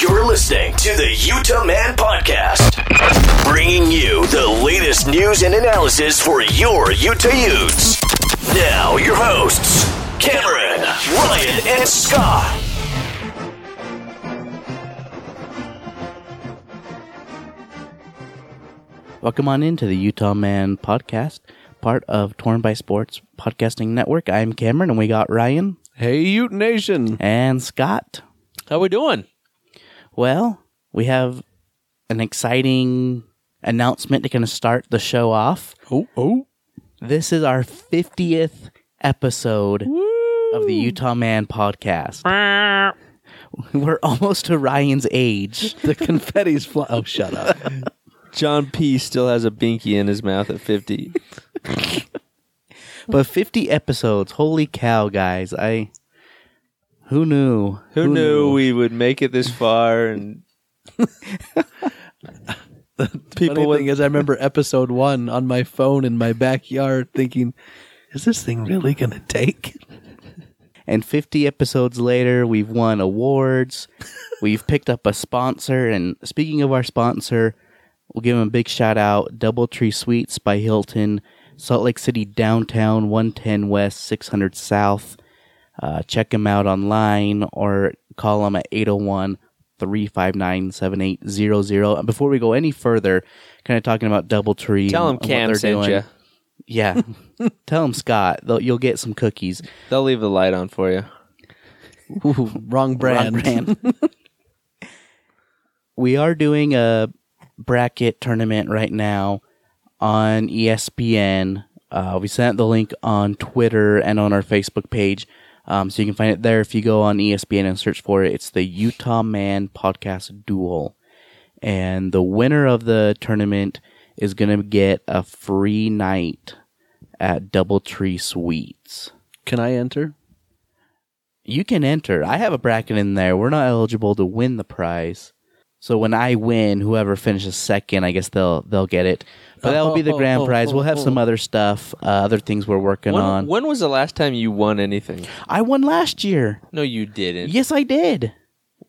You're listening to the Utah Man Podcast, bringing you the latest news and analysis for your Utah Utes. Now, your hosts, Cameron, Ryan, and Scott. Welcome on into the Utah Man podcast, part of Torn by Sports Podcasting Network. I'm Cameron, and we got Ryan Hey, Ute Nation. and Scott. How we doing? Well, we have an exciting announcement to kind of start the show off. Oh, oh. This is our 50th episode of the Utah Man podcast. We're almost to Ryan's age. The confetti's fly. Oh, shut up. John P still has a binky in his mouth at 50. But 50 episodes. Holy cow, guys. I. Who knew? Who, knew we would make it this far and People Funny thing is, I remember episode one on my phone in my backyard thinking, is this thing really going to take? And 50 episodes later, we've won awards. we've picked up a sponsor. And speaking of our sponsor, we'll give him a big shout out Doubletree Suites by Hilton, Salt Lake City downtown, 110 West, 600 South. Uh, check them out online or call them at 801 359 7800. Before we go any further, kind of talking about Doubletree. tell him Cam sent doing. you. Yeah. Tell him Scott. They'll, you'll get some cookies. They'll leave the light on for you. Ooh, wrong brand. Wrong brand. we are doing a bracket tournament right now on ESPN. Uh, we sent the link on Twitter and on our Facebook page. Um, so you can find it there if you go on ESPN and search for it. It's the Utah Man Podcast Duel. And the winner of the tournament is going to get a free night at Doubletree Suites. Can I enter? You can enter. I have a bracket in there. We're not eligible to win the prize. So when I win, whoever finishes second, I guess they'll they'll get it. But that'll be the grand prize. We'll have some other stuff, uh, other things we're working When, on. when was the last time you won anything? I won last year. No, you didn't. Yes, I did.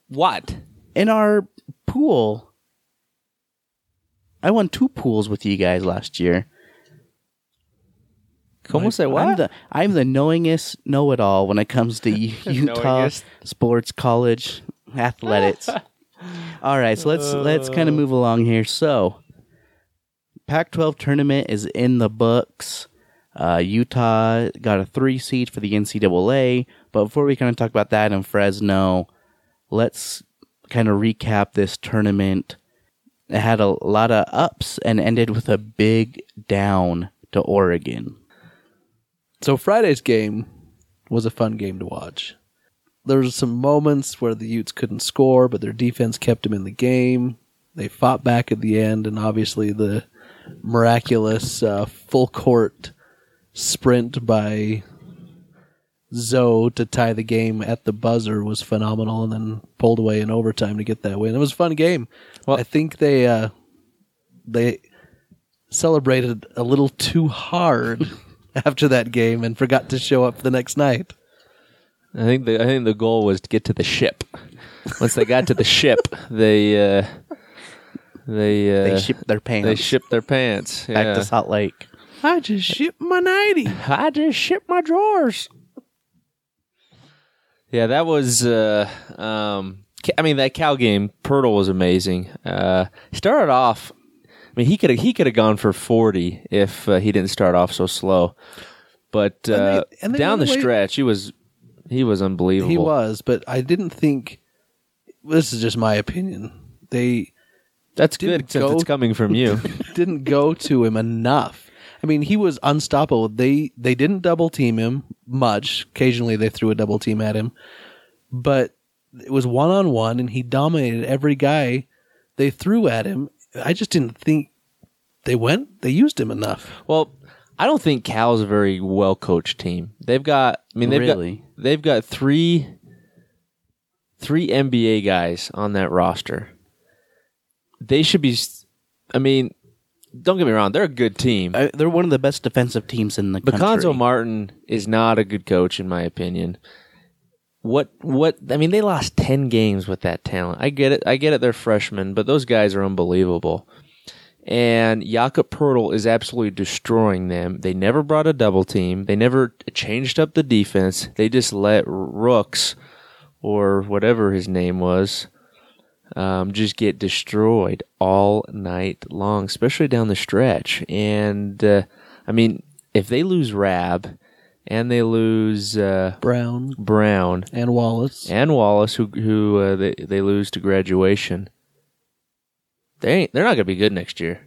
What? In our pool. I won two pools with you guys last year. Como say I'm what? the, I'm the knowingest know it all when it comes to U- Utah Knowingest. sports college athletics. all right, so let's let's kind of move along here. So, Pac-12 tournament is in the books. Uh, Utah got a three seed for the NCAA, but before we kind of talk about that in Fresno, let's kind of recap this tournament. It had a lot of ups and ended with a big down to Oregon. So Friday's game was a fun game to watch. There were some moments where the Utes couldn't score, but their defense kept them in the game. They fought back at the end, and obviously the miraculous uh, full court sprint by Zoe to tie the game at the buzzer was phenomenal, and then pulled away in overtime to get that win. It was a fun game. Well- I think they uh, they celebrated a little too hard after that game and forgot to show up the next night. I think the I think the goal was to get to the ship. Once they got to the ship, they uh, they uh, They shipped their pants they shipped their pants. back yeah. to Salt Lake. I just shipped my nighty. I just shipped my drawers. Yeah, that was. Uh, um, I mean, that cow game. Poeltl was amazing. Uh, started off. I mean, he could have he could have gone for forty if uh, he didn't start off so slow. But uh, they- and they down the went away- stretch, he was he was unbelievable. He was, but I didn't think. This is just my opinion. They That's Didn't good since go- it's coming from you. didn't go to him enough. I mean, he was unstoppable. They they didn't double team him much. Occasionally, they threw a double team at him, but it was one on one, and he dominated every guy they threw at him. I just didn't think they went. They used him enough. Well, I don't think Cal's a very well coached team. They've got, I mean, they've Really? got they've got three three NBA guys on that roster. They should be. I mean, don't get me wrong; they're a good team. Uh, they're one of the best defensive teams in the But country. Cuonzo Martin is not a good coach, in my opinion. what what I mean they lost 10 games with that talent. I get it. I get it they're freshmen, but those guys are unbelievable. And Jakob Poeltl is absolutely destroying them. They never brought a double team. They never changed up the defense. They just let Rooks or whatever his name was um, just get destroyed all night long, especially down the stretch. And uh, I mean, if they lose Rabb and they lose uh, Brown Brown and Wallace. and Wallace, who who uh, they they lose to graduation, they ain't they're not gonna be good next year.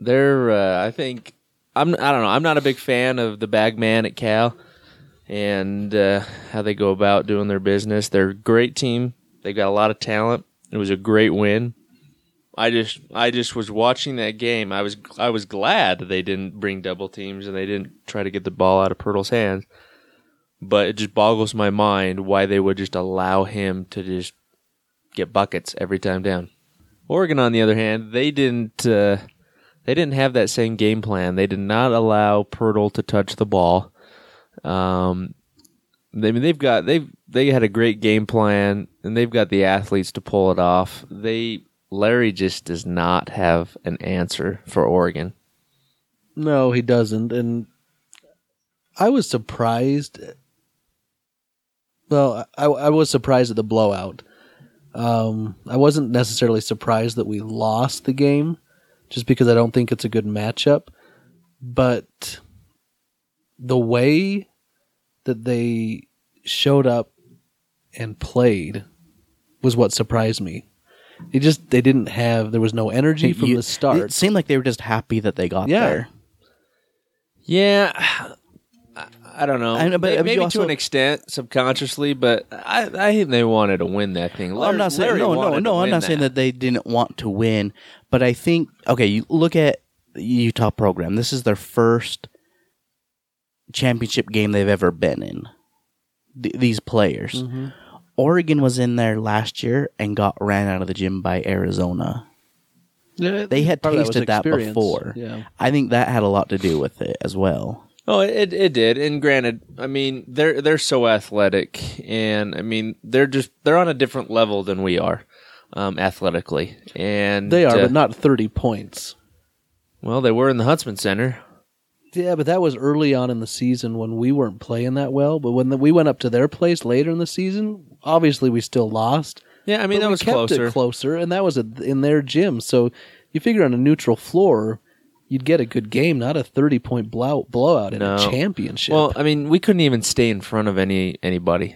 They're uh, I think I'm I don't know I'm not a big fan of the bag man at Cal and uh, how they go about doing their business. They're a great team. They got a lot of talent. It was a great win. I just I just was watching that game. I was I was glad they didn't bring double teams and they didn't try to get the ball out of Poeltl's hands. But it just boggles my mind why they would just allow him to just get buckets every time down. Oregon, on the other hand, they didn't uh, they didn't have that same game plan. They did not allow Poeltl to touch the ball. Um, they, I mean, they've got they've they had a great game plan and they've got the athletes to pull it off. They Larry just does not have an answer for Oregon. No, he doesn't. And I was surprised. Well, I, I was surprised at the blowout. Um, I wasn't necessarily surprised that we lost the game, just because I don't think it's a good matchup. But the way that they showed up and played was what surprised me. They just they didn't have there was no energy from You- the start. It seemed like they were just happy that they got Yeah. there. Yeah, I, I don't know. I know, but May- you maybe also- to an extent, subconsciously, but I, I think they wanted to win that thing. Well, I'm not saying Larry no, no, wanted to no. I'm win not saying that they didn't want to win, but I think okay. You look at the Utah program. This is their first championship game they've ever been in. Th- these players, Mm-hmm. Oregon was in there last year and got ran out of the gym by Arizona. Yeah, They had part of was tasted that, experience. before. Yeah. I think that had a lot to do with it as well. Oh, it it did. And granted, I mean they're they're so athletic, and I mean they're just they're on a different level than we are, um, athletically. And They are, uh, but not 30 points. well. They were in the Huntsman Center. Yeah, but that was early on in the season when we weren't playing that well. But when the, we went up to their place later in the season, obviously we still lost. Yeah, I mean that we was kept closer. it closer, and that was a, in their gym. So you figure on a neutral floor, you'd get a good game, not a 30 point blow, blowout in No. a championship. Well, I mean, we couldn't even stay in front of any anybody.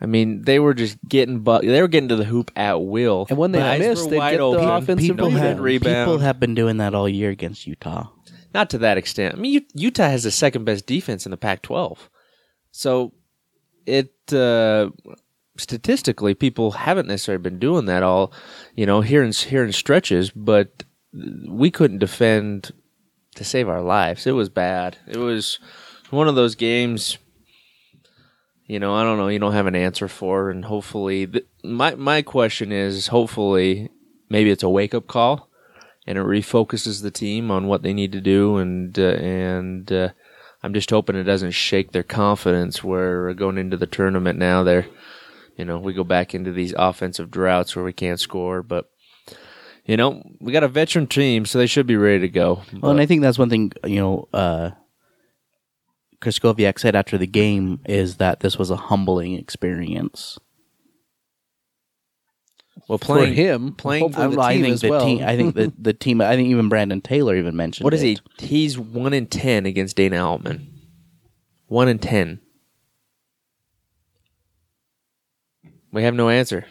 I mean, they were just getting bu- they were getting to the hoop at will. And when they Eyes missed, they'd wide get the offensive People rebound. have rebound. people have been doing that all year against Utah. Not to that extent. I mean, Utah has the second best defense in the Pac-12, so it uh, statistically people haven't necessarily been doing that all, you know, here and here in stretches. But we couldn't defend to save our lives. It was bad. It was one of those games. You know, I don't know. You don't have an answer for, and hopefully, th- my my question is, hopefully, maybe it's a wake up call and it refocuses the team on what they need to do and uh, and uh, I'm just hoping it doesn't shake their confidence where going into the tournament now they're you know we go back into these offensive droughts where we can't score but you know we got a veteran team so they should be ready to go Well, and I think that's one thing you know. Uh, Krystkowiak said after the game is that this was a humbling experience. well for playing him, playing hopefully the I team think as the well. team. I think the the team. I think even Brandon Taylor even mentioned. what is it. he he's 1 in 10 against Dana Altman 1 in 10 we have no answer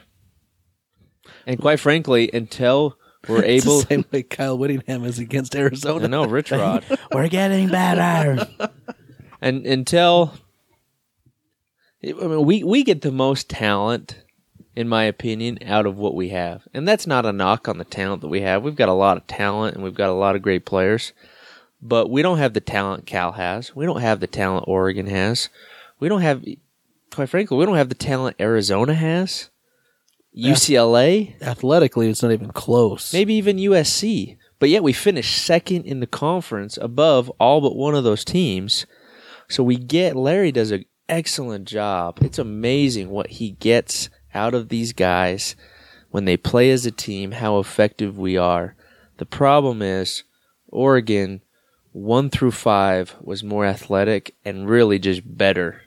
and quite frankly until we're It's able the same way Kyle Whittingham is against Arizona. I know Rich Rod We're getting better. and until I mean, we we get the most talent, in my opinion, out of what we have, and that's not a knock on the talent that we have. We've got a lot of talent, and we've got a lot of great players, but we don't have the talent Cal has. We don't have the talent Oregon has. We don't have, quite frankly, we don't have the talent Arizona has. UCLA, Athletically, it's not even close. maybe even USC. But yet we finished second in the conference above all but one of those teams. So we get Larry does an excellent job. It's amazing what he gets out of these guys when they play as a team, how effective we are. The problem is Oregon one through five was more athletic and really just better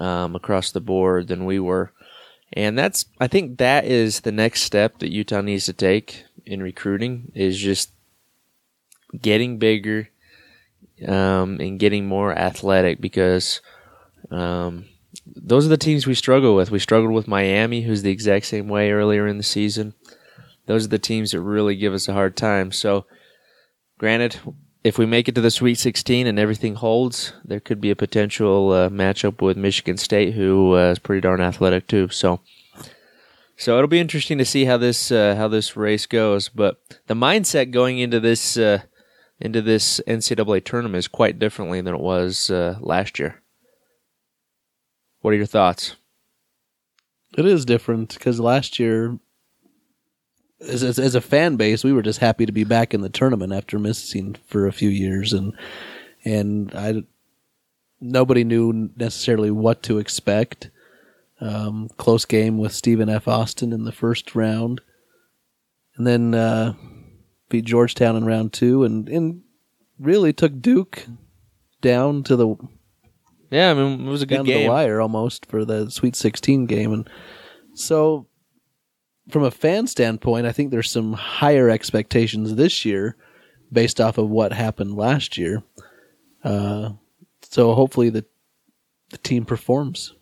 um, across the board than we were. And that's, I think that is the next step that Utah needs to take in recruiting is just getting bigger um, and getting more athletic because um, those are the teams we struggle with. We struggled with Miami, who's the exact same way earlier in the season. Those are the teams that really give us a hard time. So, granted, if we make it to the Sweet 16 and everything holds, there could be a potential uh, matchup with Michigan State, who uh, is pretty darn athletic too. So, so it'll be interesting to see how this uh, how this race goes. But the mindset going into this uh, into this NCAA tournament is quite differently than it was uh, last year. What are your thoughts? It is different because last year, as, as, as a fan base, we were just happy to be back in the tournament after missing for a few years, and and I nobody knew necessarily what to expect. Um, close game with Stephen F. Austin in the first round, and then uh, beat Georgetown in round two, and and really took Duke down to the Yeah, I mean it was a good down to the game. wire almost for the Sweet 16 game. And so, from a fan standpoint, I think there's some higher expectations this year based off of what happened last year. Uh, so hopefully the the team performs.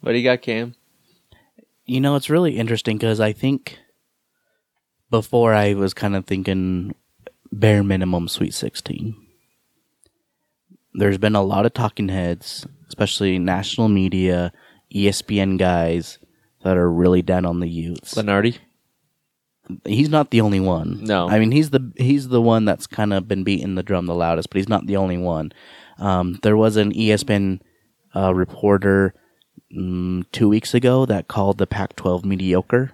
What do you got, Cam? You know, it's really interesting because I think before I was kind of thinking bare minimum Sweet 16. There's been a lot of talking heads, especially national media, ESPN guys that are really down on the Utes. Lunardi? He's not the only one. No. I mean he's the he's the one that's kind of been beating the drum the loudest, but he's not the only one. Um, there was an ESPN uh, reporter mm, two weeks ago that called the Pac-12 mediocre.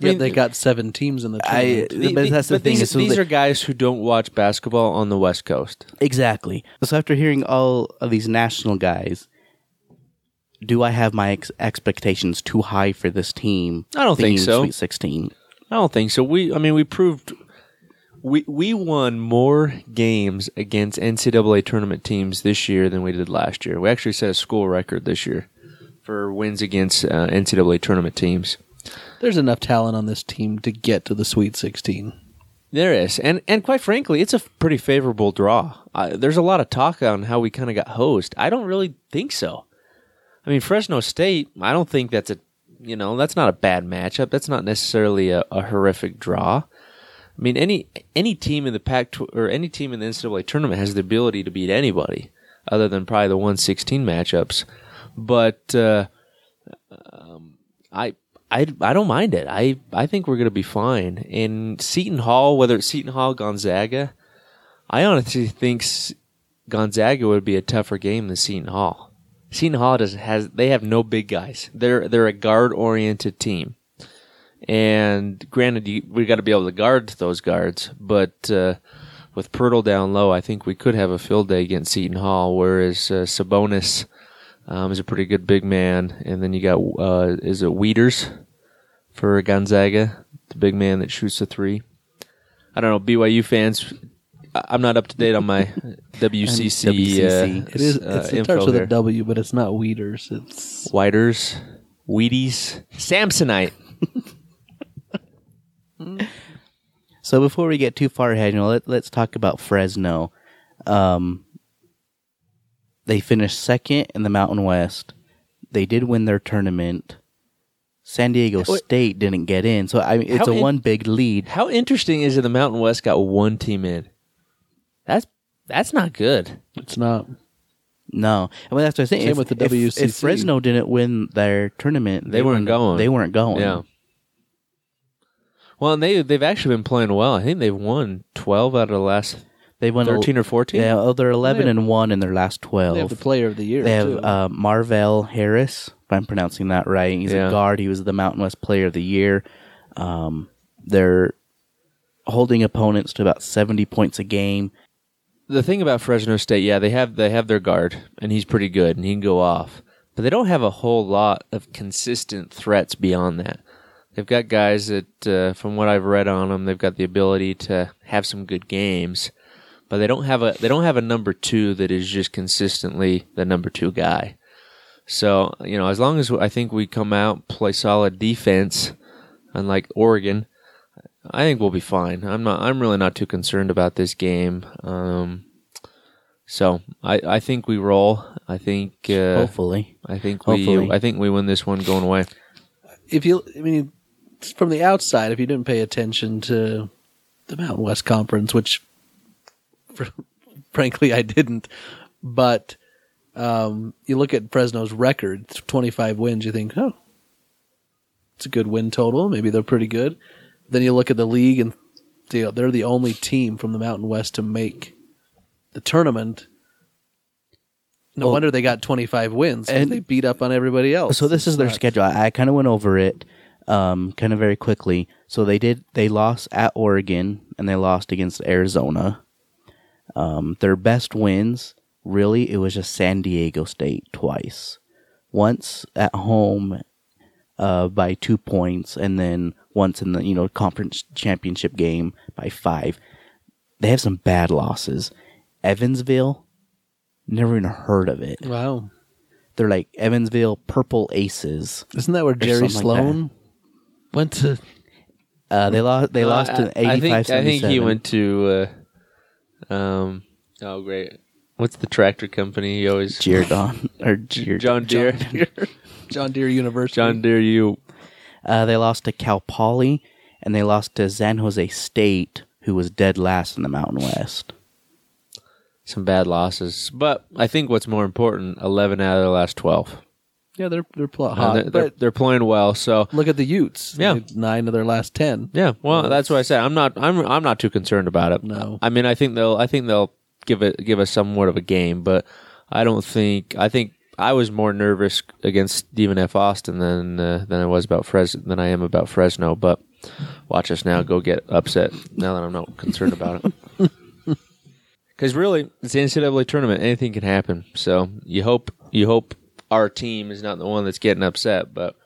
Yeah, mean, they got seven teams in the I, tournament. but that's the but thing. These, is so these they- are guys who don't watch basketball on the West Coast. exactly. So after hearing all of these national guys, do I have my ex- expectations too high for this team? I don't think being so. Sweet Sixteen. I don't think so. We, I mean, we proved we we won more games against NCAA tournament teams this year than we did last year. We actually set a school record this year for wins against uh, NCAA tournament teams. There's enough talent on this team to get to the Sweet 16. There is, and and quite frankly, it's a pretty favorable draw. Uh, there's a lot of talk on how we kind of got hosed. I don't really think so. I mean, Fresno State. I don't think that's a you know that's not a bad matchup. That's not necessarily a, a horrific draw. I mean, any any team in the Pac or any team in the NCAA tournament has the ability to beat anybody, other than probably the one sixteen matchups. But uh, um, I I I don't mind it. I I think we're gonna be fine. And Seton Hall, whether it's Seton Hall, Gonzaga, I honestly think Gonzaga would be a tougher game than Seton Hall. Seton Hall does has they have no big guys. They're they're a guard oriented team. And granted, you, we got to be able to guard those guards, but uh, with Poeltl down low, I think we could have a field day against Seton Hall. Whereas uh, Sabonis um, is a pretty good big man, and then you got uh, is it Weeders for Gonzaga, the big man that shoots the three. I don't know BYU fans. I- I'm not up to date on my WCC. WCC. Uh, It is. uh, It's, it info starts with here. a W, but it's not Weeders. It's Whiters, Wheaties, Samsonite. So before we get too far ahead, you know, let, let's talk about Fresno. Um, they finished second in the Mountain West. They did win their tournament. San Diego State didn't get in, so I mean, it's How a in- one big lead. How interesting is it? The Mountain West got one team in. That's that's not good. it's not. No, I mean that's what I'm saying. Same if, with the if- WCC. If Fresno didn't win their tournament, They weren't going. They weren't going. Yeah. Well, and they they've actually been playing well. I think they've won twelve out of the last they won thirteen or fourteen. Yeah, oh, they're eleven They have- and one in their last twelve. They have the Player of the Year. They too. have uh, Marvelle Harris, if I'm pronouncing that right. He's Yeah. a guard. He was the Mountain West Player of the Year. Um, they're holding opponents to about 70 points a game. The thing about Fresno State, yeah, they have they have their guard, and he's pretty good, and he can go off. But they don't have a whole lot of consistent threats beyond that. They've got guys that, uh, from what I've read on them, they've got the ability to have some good games, but they don't have a they don't have a number two that is just consistently the number two guy. So you know, as long as I think we come out play solid defense, unlike Oregon, I think we'll be fine. I'm not. I'm really not too concerned about this game. Um, so I, I think we roll. I think. Uh, Hopefully. I think Hopefully. we. I think we win this one going away. If you, I mean, from the outside, if you didn't pay attention to the Mountain West Conference, which fr- frankly I didn't, but um, you look at Fresno's record, 25 wins, you think, oh, it's a good win total. Maybe they're pretty good. Then you look at the league and you know, they're the only team from the Mountain West to make the tournament. No Well- wonder they got 25 wins And- they beat up on everybody else. So this is their schedule. I, I kind of went over it, um, kind of very quickly. So they did. They lost at Oregon and they lost against Arizona. Um, their best wins, really, it was just San Diego State twice. Once at home, uh, by two points, and then once in the you know conference championship game by five. They have some bad losses. Evansville, never even heard of it. Wow. They're like Evansville Purple Aces. Isn't that where Jerry something like Sloan went to? Uh, they lost. They lost I, to I think. I think he went to. Uh, um. Oh, great. What's the tractor company? He always Giordon or Giord- John Deere. John Deere University. John Deere. You. Uh, they lost to Cal Poly, and they lost to San Jose State, who was dead last in the Mountain West. Some bad losses, but I think what's more important: eleven out of the last twelve. Yeah, they're they're pl- hot, they're, they're, but they're playing well. So look at the Utes. Yeah. They- nine of their last ten. Yeah, well, that's what I said. I'm not. I'm. I'm not too concerned about it. No. I mean, I think they'll. I think they'll give it. Give us somewhat of a game, but I don't think. I think I was more nervous against Stephen F. Austin than uh, than I was about Fresno than I am about Fresno. But watch us now go get upset now that I'm not concerned about it. Because really, it's the NCAA tournament. Anything can happen. So you hope. You hope our team is not the one that's getting upset, but.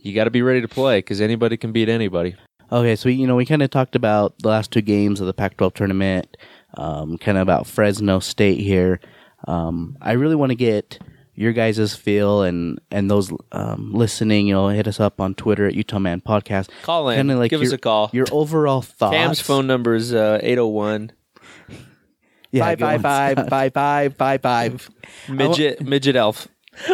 You got to be ready to play because anybody can beat anybody. Okay, so we, you know we kind of talked about the last two games of the Pac-12 tournament, um, kind of about Fresno State here. Um, I really want to get your guys' feel and and those um, listening. You know, hit us up on Twitter at Utah Man Podcast. Call in. Kinda like Give us your- a call. Your overall thoughts. Cam's phone number is uh, 801 Yeah, Five go five on. five five five five five. midget midget elf.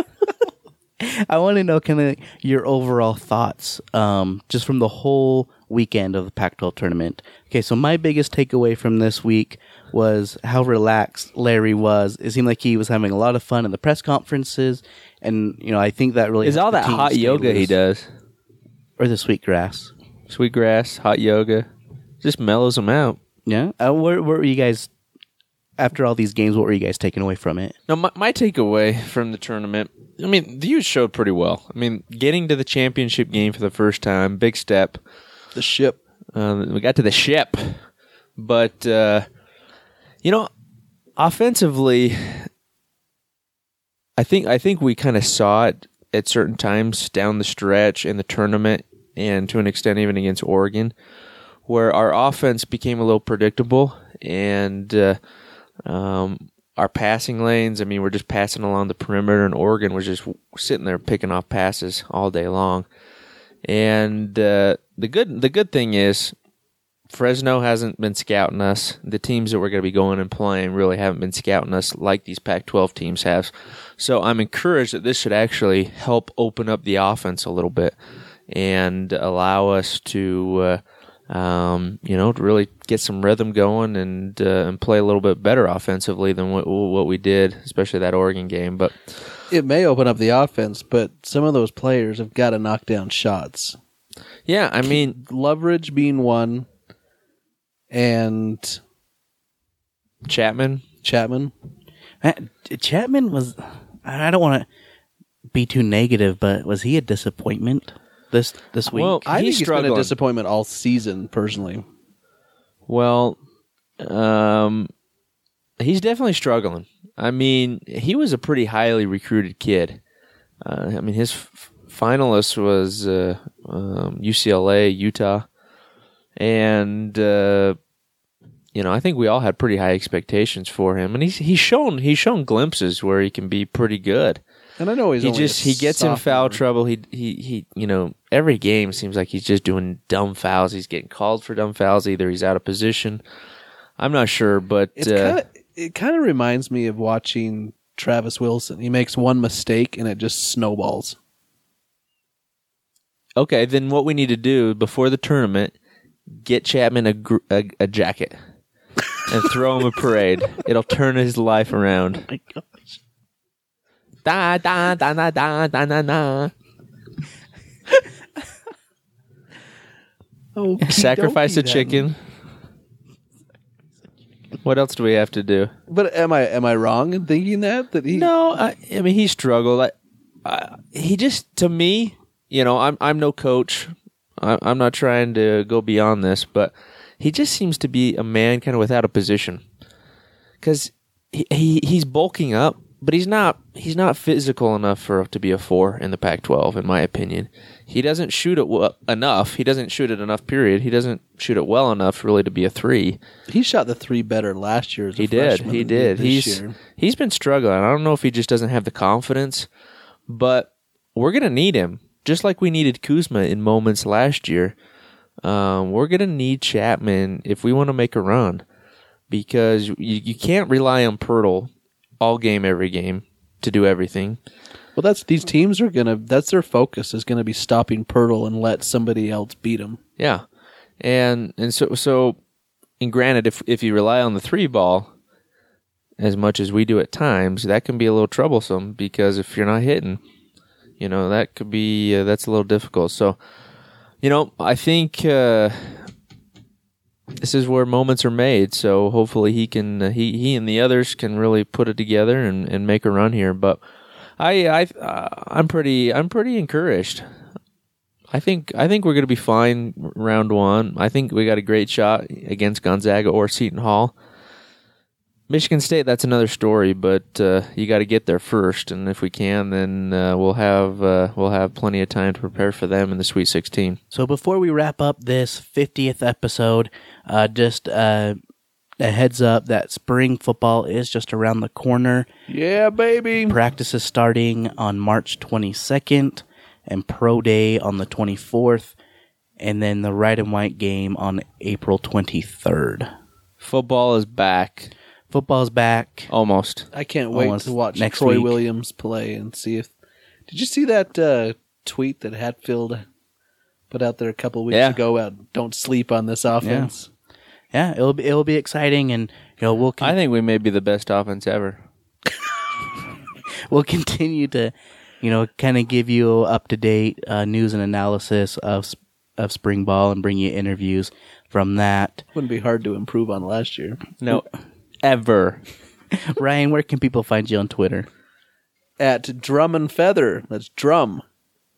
I want to know kind of your overall thoughts, um, just from the whole weekend of the Pac-12 tournament. Okay, so my biggest takeaway from this week was how relaxed Larry was. It seemed like he was having a lot of fun in the press conferences, and you know I think that really Is all that hot stay yoga he does? or the sweet grass. Sweet grass, hot yoga, just mellows him out. Yeah, uh, where, where were you guys after all these games? What were you guys taking away from it? No, my, my takeaway from the tournament, I mean, the Utes showed pretty well. I mean, getting to the championship game for the first time, big step. The ship. Um, we got to the ship, but uh, you know, offensively, I think I think we kind of saw it at certain times down the stretch in the tournament, and to an extent even against Oregon, where our offense became a little predictable and. Uh, um, our passing lanes, I mean, we're just passing along the perimeter, and Oregon was just sitting there picking off passes all day long. And uh, the good the good thing is Fresno hasn't been scouting us. The teams that we're going to be going and playing really haven't been scouting us like these Pac-12 teams have. So I'm encouraged that this should actually help open up the offense a little bit and allow us to, uh, um, you know, to really get some rhythm going and uh, and play a little bit better offensively than what what we did, especially that Oregon game. But It may open up the offense, but some of those players have got to knock down shots. yeah, I mean, Loveridge being one, and Chapman. Chapman. Uh, Chapman was. I I don't want to be too negative, but was he a disappointment this this week? Well, I He's think he's been a disappointment all season, personally. Well, um, he's definitely struggling. I mean, he was a pretty highly recruited kid. Uh, I mean, his f- finalist was uh, um, UCLA, Utah, and uh, you know, I think we all had pretty high expectations for him, and he's he's shown he's shown glimpses where he can be pretty good. And I know he's he just he gets in foul trouble. He he he. You know, every game seems like he's just doing dumb fouls. He's getting called for dumb fouls. Either he's out of position. I'm not sure, but uh, kind of it kind of reminds me of watching Travis Wilson. He makes one mistake and it just snowballs. okay. Then what we need to do before the tournament, get Chapman a gr- a, a jacket and throw him a parade. It'll turn his life around. My gosh. Da da da da da da da da. Oh, Sacrifice a chicken. What else do we have to do? But am I am I wrong in thinking that that he? No, I, I mean he struggled. I, I, he just to me, you know, I'm I'm no coach. I, I'm not trying to go beyond this, but he just seems to be a man kind of without a position because he, he he's bulking up, but he's not he's not physical enough for to be a four in the Pac-12, in my opinion. He doesn't shoot it well, enough. He doesn't shoot it enough. Period. He doesn't shoot it well enough really to be a three. He shot the three better last year. As a He did. He did. He's year. he's been struggling. I don't know if he just doesn't have the confidence, but we're gonna need him, just like we needed Kuzma in moments last year. Um, we're gonna need Chapman if we want to make a run, because you, you can't rely on Poeltl all game every game to do everything. Well, that's these teams are gonna. That's their focus is gonna be stopping Poeltl and let somebody else beat him. Yeah, and and so so, and granted, if if you rely on the three ball as much as we do at times, that can be a little troublesome because if you're not hitting, you know that could be uh, that's a little difficult. So, you know, I think uh, this is where moments are made. So hopefully he can uh, he he and the others can really put it together and, and make a run here. But I I uh, I'm pretty I'm pretty encouraged. I think I think we're going to be fine round one. I think we got a great shot against Gonzaga or Seton Hall. Michigan State, that's another story, but uh, you got to get there first, and if we can, then uh, we'll have uh, we'll have plenty of time to prepare for them in the Sweet 16. So before we wrap up this 50th episode, uh, just uh, a heads up that spring football is just around the corner. Yeah, baby. Practice is starting on March 22nd and pro day on the 24th, and then the red and white game on April 23rd. Football is back, Football's back. almost. I can't wait Almost to watch next Troy week. Williams play and see if. Did you see that uh, tweet that Hatfield put out there a couple weeks Yeah. ago? About don't sleep on this offense. Yeah, it'll be it'll be exciting, and you know we'll con- I think we may be the best offense ever. we'll continue to, you know, kind of give you up to date uh, news and analysis of s- of spring ball and bring you interviews from that. Wouldn't be hard to improve on last year. No, ever. Ryan, where can people find you on Twitter? At Drum and Feather. That's drum,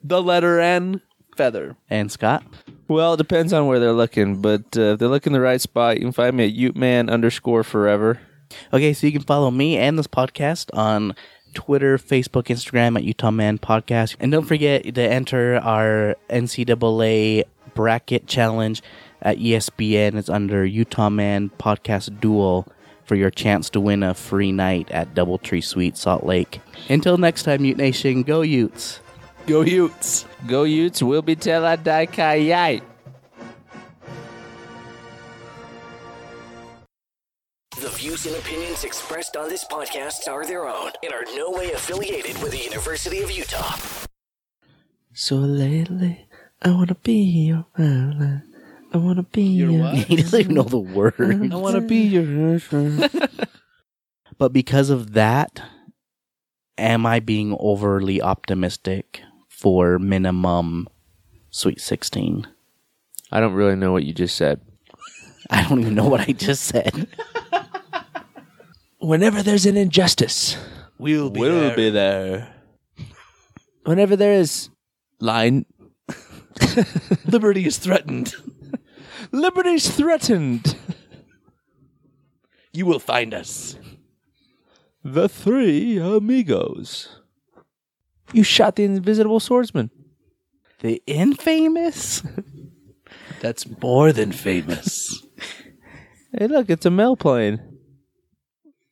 the letter N, feather. And Scott, Well, it depends on where they're looking, but uh, if they're looking the right spot, you can find me at Uteman underscore forever. okay, so you can follow me and this podcast on Twitter, Facebook, Instagram at Utah Man Podcast, and don't forget to enter our NCAA bracket challenge at ESPN. It's under Utah Man Podcast Duel for your chance to win a free night at DoubleTree Suite Salt Lake. Until next time, Ute Nation, go Utes! Go Utes. Go Utes, will be till I die kayite. The views and opinions expressed on this podcast are their own and are no way affiliated with the University of Utah. So lately, I wanna be your ally. I wanna be Your your. what? he doesn't even know the word. I want to be your. But because of that, am I being overly optimistic for minimum Sweet 16? I don't really know what you just said. I don't even know what I just said. Whenever there's an injustice, We'll be we'll there. be there. Whenever there is line, Liberty is threatened. Liberty's threatened. You will find us. The three amigos. You shot the invisible swordsman. The infamous? That's more than famous. Hey, look, it's a mail plane.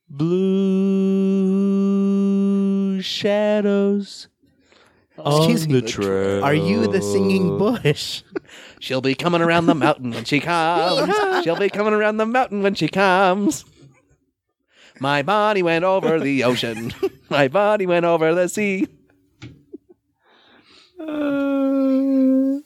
Blue shadows Excuse on me, the trail. Are you the singing bush? She'll be coming around the mountain when she comes. She'll be coming around the mountain when she comes. My body went over the ocean. My body went over the sea. Uh,